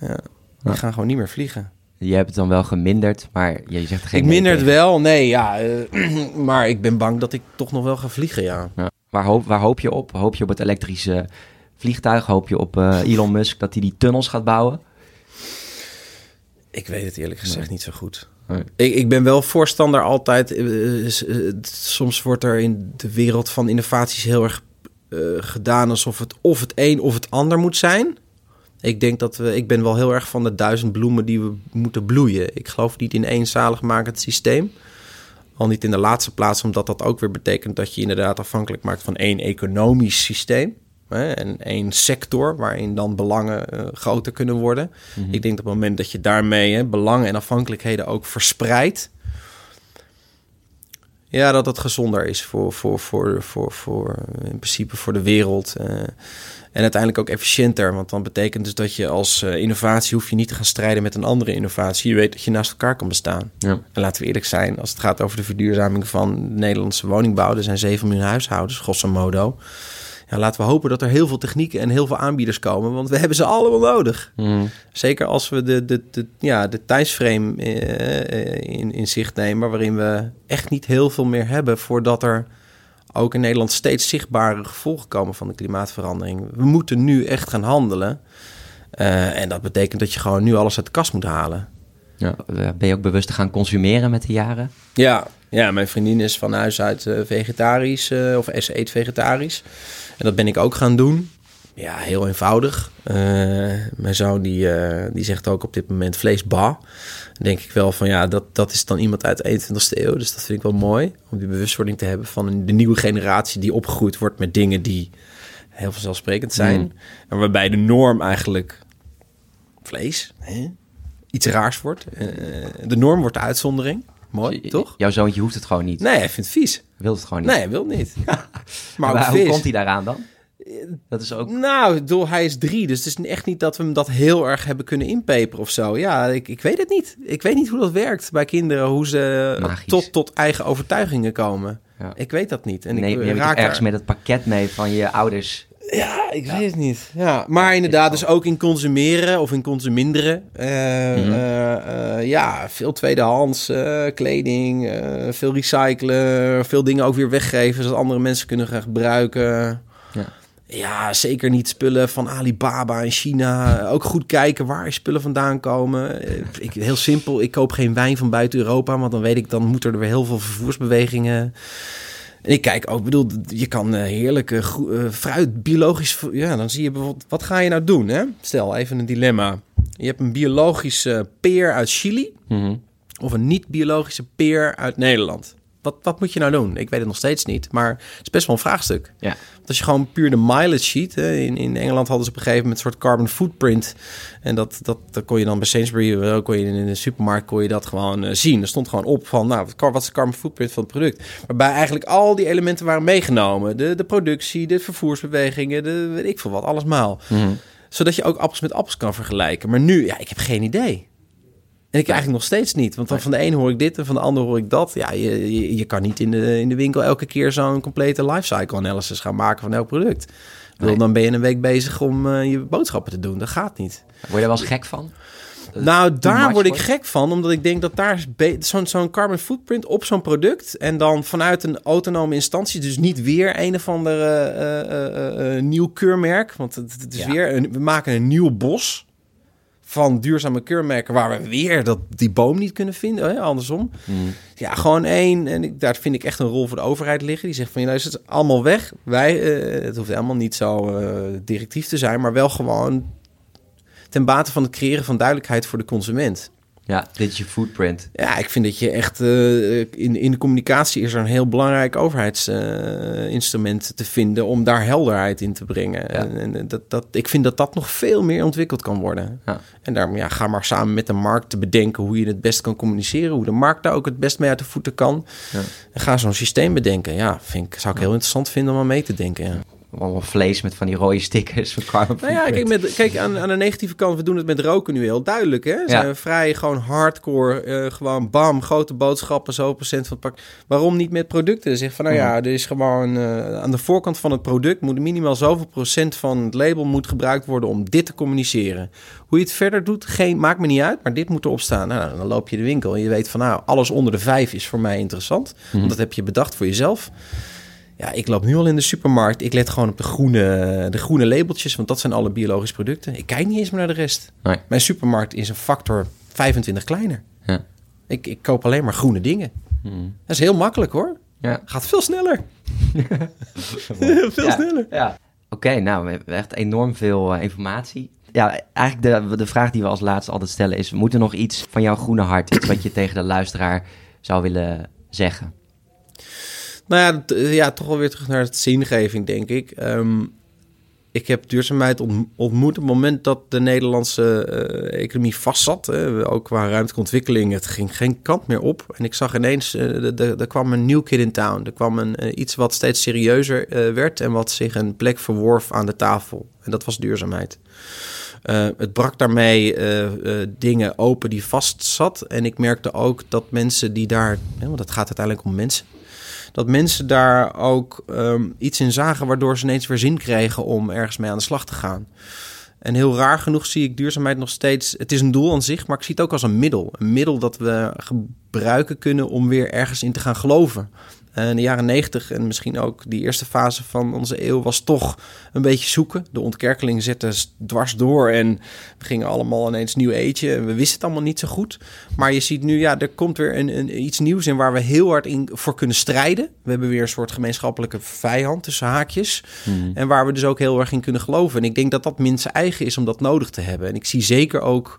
Ja. Die gaan gewoon niet meer vliegen. Je hebt het dan wel geminderd, maar je zegt geen ik minder het wel, nee, ja. eh, maar ik ben bang dat ik toch nog wel ga vliegen, ja. Ja. Waar, hoop, waar hoop je op? Hoop je op het elektrische vliegtuig? Hoop je op eh, Elon Musk dat hij die tunnels gaat bouwen? Ik weet het eerlijk gezegd niet zo goed. Nee. Ik, ik ben wel voorstander altijd. eh, eh, soms wordt er in de wereld van innovaties heel erg eh, gedaan alsof het of het een of het ander moet zijn. Ik denk dat we. Ik ben wel heel erg van de duizend bloemen die we moeten bloeien. Ik geloof niet in één zaligmakend systeem. Al niet in de laatste plaats, omdat dat ook weer betekent dat je inderdaad afhankelijk maakt van één economisch systeem. Hè, en één sector waarin dan belangen eh, groter kunnen worden. Ik denk dat op het moment dat je daarmee hè, belangen en afhankelijkheden ook verspreidt. Ja, dat het gezonder is voor, voor, voor, voor, voor in principe voor de wereld. eh, en uiteindelijk ook efficiënter. Want dan betekent dus dat je als eh, innovatie hoef je niet te gaan strijden met een andere innovatie. Je weet dat je naast elkaar kan bestaan. Ja. En laten we eerlijk zijn, als het gaat over de verduurzaming van de Nederlandse woningbouw, er zijn 7 miljoen huishoudens, grosso modo. Ja, laten we hopen dat er heel veel technieken en heel veel aanbieders komen, want we hebben ze allemaal nodig. Mm. Zeker als we de, de, de, ja, de tijdsframe eh, eh, in, in zicht nemen, waarin we echt niet heel veel meer hebben voordat er ook in Nederland steeds zichtbare gevolgen komen van de klimaatverandering. We moeten nu echt gaan handelen. Eh, en dat betekent dat je gewoon nu alles uit de kast moet halen. Ja. Eh, Ben je ook bewust te gaan consumeren met de jaren? Ja, ja mijn vriendin is van huis uit eh, vegetarisch, of ze eet vegetarisch. En dat ben ik ook gaan doen. Ja, heel eenvoudig. Eh, mijn zoon die, eh, die zegt ook op dit moment vlees ba. Dan denk ik wel van ja, dat, dat is dan iemand uit de 21ste eeuw. Dus dat vind ik wel mooi. Om die bewustwording te hebben van de nieuwe generatie die opgegroeid wordt met dingen die heel vanzelfsprekend zijn. Mm. En waarbij de norm eigenlijk vlees, hè? iets raars wordt. Eh, de norm wordt de uitzondering. Mooi, toch? Jouw zoontje hoeft het gewoon niet. Nee, hij vindt het vies. Wil het gewoon niet. Nee, hij wil niet. maar Maar hoe komt hij daaraan dan? Dat is ook... Nou, ik bedoel, hij is drie, dus het is echt niet dat we hem dat heel erg hebben kunnen inpeperen of zo. Ja, ik, ik weet het niet. Ik weet niet hoe dat werkt bij kinderen, hoe ze Magisch. tot, tot eigen overtuigingen komen. Ja. Ik weet dat niet. En nee, ik je raak ergens er- met het pakket mee van je ouders. Ja, ik weet het niet. Ja, maar inderdaad, dus ook in consumeren of in consuminderen. Eh, Mhm. eh, eh, ja, veel tweedehands eh, kleding, veel recyclen, veel dingen ook weer weggeven zodat andere mensen kunnen gaan gebruiken. Ja. Zeker niet spullen van Alibaba in China. Ook goed kijken waar spullen vandaan komen. Eh, Ik, heel simpel, ik koop geen wijn van buiten Europa, want dan weet ik, dan moeten er weer heel veel vervoersbewegingen. En ik kijk ook, bedoel, je kan eh, heerlijke eh, fruit, biologisch... Ja, dan zie je bijvoorbeeld, wat ga je nou doen, hè? Stel, even een dilemma. Je hebt een biologische peer uit Chili Mhm. of een niet-biologische peer uit Nederland. Wat, wat moet je nou doen? Ik weet het nog steeds niet, maar het is best wel een vraagstuk. Ja. Want als je gewoon puur de mileage ziet... Hè, in, in Engeland hadden ze op een gegeven moment een soort carbon footprint. En dat, dat, dat kon je dan bij Sainsbury, eh, kon je in de supermarkt kon je dat gewoon eh, zien. Er stond gewoon op van, nou, wat wat is de carbon footprint van het product? Waarbij eigenlijk al die elementen waren meegenomen. De, de productie, de vervoersbewegingen, de weet ik veel wat, allesmaal. Mhm. Zodat je ook appels met appels kan vergelijken. Maar nu, ja, ik heb geen idee. En ik eigenlijk nog steeds niet. Want dan van de een hoor ik dit en van de ander hoor ik dat. Ja, je, je, je kan niet in de, in de winkel elke keer zo'n complete lifecycle analysis gaan maken van elk product. Nee. Dan ben je een week bezig om eh, je boodschappen te doen. Dat gaat niet. Word je daar wel eens gek van? Nou, daar word ik gek van. Omdat ik denk dat daar zo'n zo'n carbon footprint op zo'n product... en dan vanuit een autonome instantie... dus niet weer een of ander eh, eh, eh, nieuw keurmerk. Want het, het is Ja. weer... Een, we maken een nieuw bos van duurzame keurmerken... waar we weer dat, die boom niet kunnen vinden. Hè? Andersom. Mhm. Ja, gewoon één. En ik, daar vind ik echt een rol voor de overheid liggen. Die zegt van, luister, het is allemaal weg. Wij, eh, het hoeft helemaal niet zo eh, directief te zijn... maar wel gewoon ten bate van het creëren van duidelijkheid voor de consument. Ja, dit is je footprint. Ja, ik vind dat je echt eh, in, in de communicatie is er een heel belangrijk overheidsinstrument te vinden om daar helderheid in te brengen. En, en dat, dat, ik vind dat dat nog veel meer ontwikkeld kan worden. Ja. En daarom ja, ga maar samen met de markt te bedenken hoe je het best kan communiceren, hoe de markt daar ook het best mee uit de voeten kan. Ja. En ga zo'n systeem bedenken. Ja, vind ik, zou ik heel interessant vinden om aan mee te denken. Ja. allemaal vlees met van die rode stickers van carbon Nou ja, kijk, met, kijk aan, aan de negatieve kant, we doen het met roken nu heel duidelijk. Hè? Zijn we vrij gewoon hardcore, eh, gewoon bam, grote boodschappen, zo procent van het pak. Waarom niet met producten? Zeg van, nou ja, er is gewoon eh, aan de voorkant van het product moet minimaal zoveel procent van het label moet gebruikt worden om dit te communiceren. Hoe je het verder doet, geen, maakt me niet uit, maar dit moet erop staan. Nou, dan loop je de winkel en je weet van, nou, alles onder de vijf is voor mij interessant. Want dat heb je bedacht voor jezelf. Ja, ik loop nu al in de supermarkt. Ik let gewoon op de groene, de groene labeltjes, want dat zijn alle biologische producten. Ik kijk niet eens meer naar de rest. Nee. Mijn supermarkt is een factor 25 kleiner. Ja. Ik, ik koop alleen maar groene dingen. Dat is heel makkelijk hoor. Ja. Gaat veel sneller. veel Ja, sneller. Ja. Oké, nou, we hebben echt enorm veel eh, informatie. Ja, eigenlijk de, de vraag die we als laatste altijd stellen is... moet er nog iets van jouw groene hart... iets wat je tegen de luisteraar zou willen zeggen? Nou ja, t- ja, toch wel weer terug naar het zingeving, denk ik. Ehm, ik heb duurzaamheid ont- ontmoet op het moment dat de Nederlandse eh, economie vastzat. Hè. Ook qua ruimtelijke ontwikkeling, het ging geen kant meer op. En ik zag ineens, eh, er kwam een new kid in town. Er kwam een, eh, iets wat steeds serieuzer eh, werd en wat zich een plek verworf aan de tafel. En dat was duurzaamheid. Eh, het brak daarmee eh, eh, dingen open die vast zat. En ik merkte ook dat mensen die daar, hè, want het gaat uiteindelijk om mensen, dat mensen daar ook ehm, iets in zagen waardoor ze ineens weer zin kregen om ergens mee aan de slag te gaan. En heel raar genoeg zie ik duurzaamheid nog steeds. Het is een doel aan zich, maar ik zie het ook als een middel. Een middel dat we gebruiken kunnen om weer ergens in te gaan geloven. En in de jaren negentig en misschien ook die eerste fase van onze eeuw was toch een beetje zoeken. De ontkerkeling zette dwars door en we gingen allemaal ineens nieuw eetje. En we wisten het allemaal niet zo goed. Maar je ziet nu, ja, er komt weer een, een, iets nieuws in waar we heel hard in voor kunnen strijden. We hebben weer een soort gemeenschappelijke vijand tussen haakjes. En waar we dus ook heel erg in kunnen geloven. En ik denk dat dat mensen eigen is om dat nodig te hebben. En ik zie zeker ook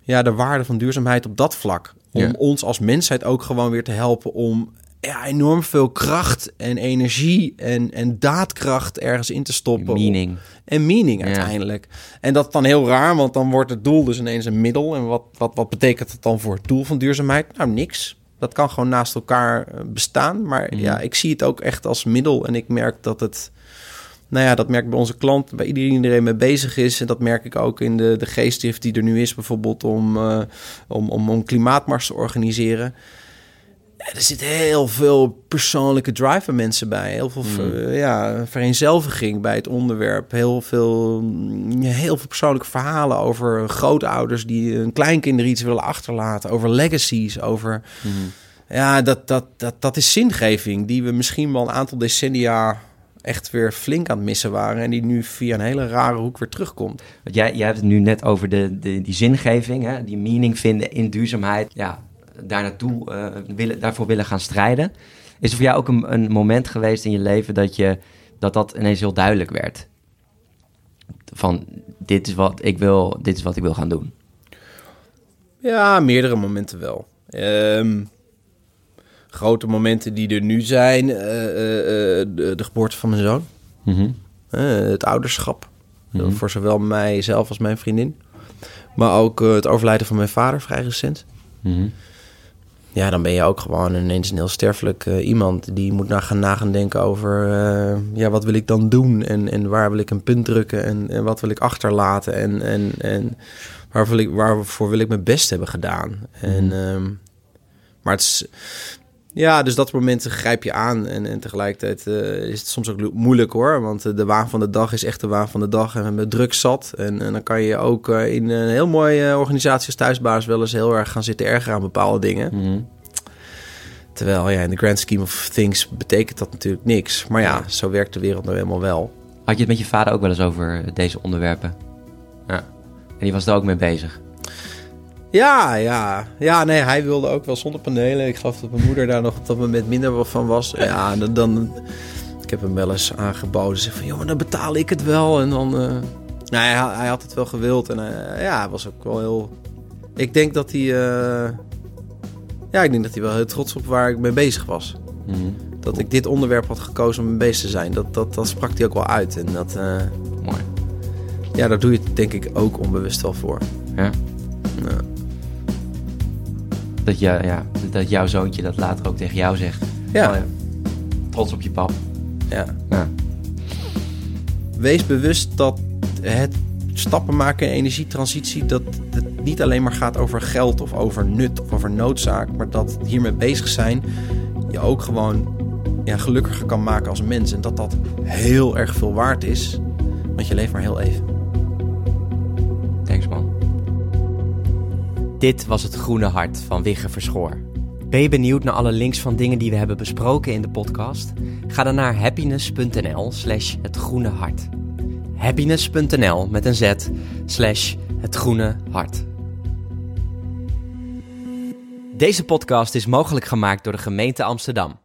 ja, de waarde van duurzaamheid op dat vlak. Om Ja. ons als mensheid ook gewoon weer te helpen om ja, enorm veel kracht en energie en, en daadkracht ergens in te stoppen. Meaning. En meaning Ja. uiteindelijk. En dat is dan heel raar, want dan wordt het doel dus ineens een middel. En wat, wat, wat betekent het dan voor het doel van duurzaamheid? Nou, niks. Dat kan gewoon naast elkaar eh, bestaan. Maar Mhm. ja, ik zie het ook echt als middel. En ik merk dat het... Nou ja, dat merk ik bij onze klant, bij iedereen die iedereen mee bezig is. En dat merk ik ook in de, de geestdrift die er nu is, bijvoorbeeld om, eh, om, om, om klimaatmars te organiseren. Er zit heel veel persoonlijke drive bij mensen bij. Heel veel ver- ja, vereenzelviging bij het onderwerp. Heel veel, mm, heel veel persoonlijke verhalen over grootouders die hun kleinkinderen iets willen achterlaten. Over legacies, over... Ja, dat, dat, dat, dat is zingeving die we misschien wel een aantal decennia echt weer flink aan het missen waren. En die nu via een hele rare hoek weer terugkomt. Want jij, jij hebt het nu net over de, de, die zingeving, hè? die meaning vinden in duurzaamheid. Ja, daar naartoe eh, willen, daarvoor willen gaan strijden. Is er voor jou ook een, een moment geweest in je leven dat, je, dat dat ineens heel duidelijk werd? Van, dit is wat ik wil, dit is wat ik wil gaan doen. Ja, meerdere momenten wel. Ehm, grote momenten die er nu zijn. eh, eh, de, de geboorte van mijn zoon. Eh, het ouderschap. Mhm. Voor zowel mijzelf als mijn vriendin. Maar ook het overlijden van mijn vader, vrij recent. Mhm. Ja, dan ben je ook gewoon ineens een heel sterfelijk eh, iemand... die moet na gaan nagaan denken over... eh, ja, wat wil ik dan doen? En, en waar wil ik een punt drukken? En, en wat wil ik achterlaten? En, en, en waar wil ik, waarvoor wil ik mijn best hebben gedaan? En, ehm, maar het is... Ja, dus dat momenten grijp je aan. En, en tegelijkertijd eh, is het soms ook moeilijk hoor. Want eh, de waan van de dag is echt de waan van de dag. En we hebben druk zat. En, en dan kan je ook eh, in een heel mooie eh, organisatie als thuisbaas... wel eens heel erg gaan zitten ergeren aan bepaalde dingen. Mhm. Terwijl ja, in de grand scheme of things betekent dat natuurlijk niks. Maar ja, zo werkt de wereld nou helemaal wel. Had je het met je vader ook wel eens over deze onderwerpen? Ja. En die was er ook mee bezig. Ja, ja. Ja, nee, hij wilde ook wel zonnepanelen. Ik geloof dat mijn moeder daar nog op dat moment minder van was. Ja, dan... dan ik heb hem wel eens aangeboden. Zeg van, joh, maar dan betaal ik het wel. En dan... eh, Nou, hij, hij had het wel gewild. En eh, ja, hij was ook wel heel... Ik denk dat hij... eh, Ja, ik denk dat hij wel heel trots op waar ik mee bezig was. Mhm. Dat ik dit onderwerp had gekozen om mee bezig te zijn. Dat, dat, dat sprak hij ook wel uit. En dat... Mooi. Ja, daar doe je het denk ik ook onbewust wel voor. Ja. Ja. Dat, je, ja, dat jouw zoontje dat later ook tegen jou zegt. Ja. Oh Trots op je pap. Ja. Ja. wees bewust dat het stappen maken in energietransitie, dat het niet alleen maar gaat over geld of over nut of over noodzaak, maar dat hiermee bezig zijn je ook gewoon ja, gelukkiger kan maken als mens. En dat dat heel erg veel waard is, want je leeft maar heel even. Thanks man. Dit was het Groene Hart van Wigge Verschoor. Ben je benieuwd naar alle links van dingen die we hebben besproken in de podcast? Ga dan naar happiness.nl slash het groene hart. happiness.nl met een z slash het groene hart. Deze podcast is mogelijk gemaakt door de gemeente Amsterdam.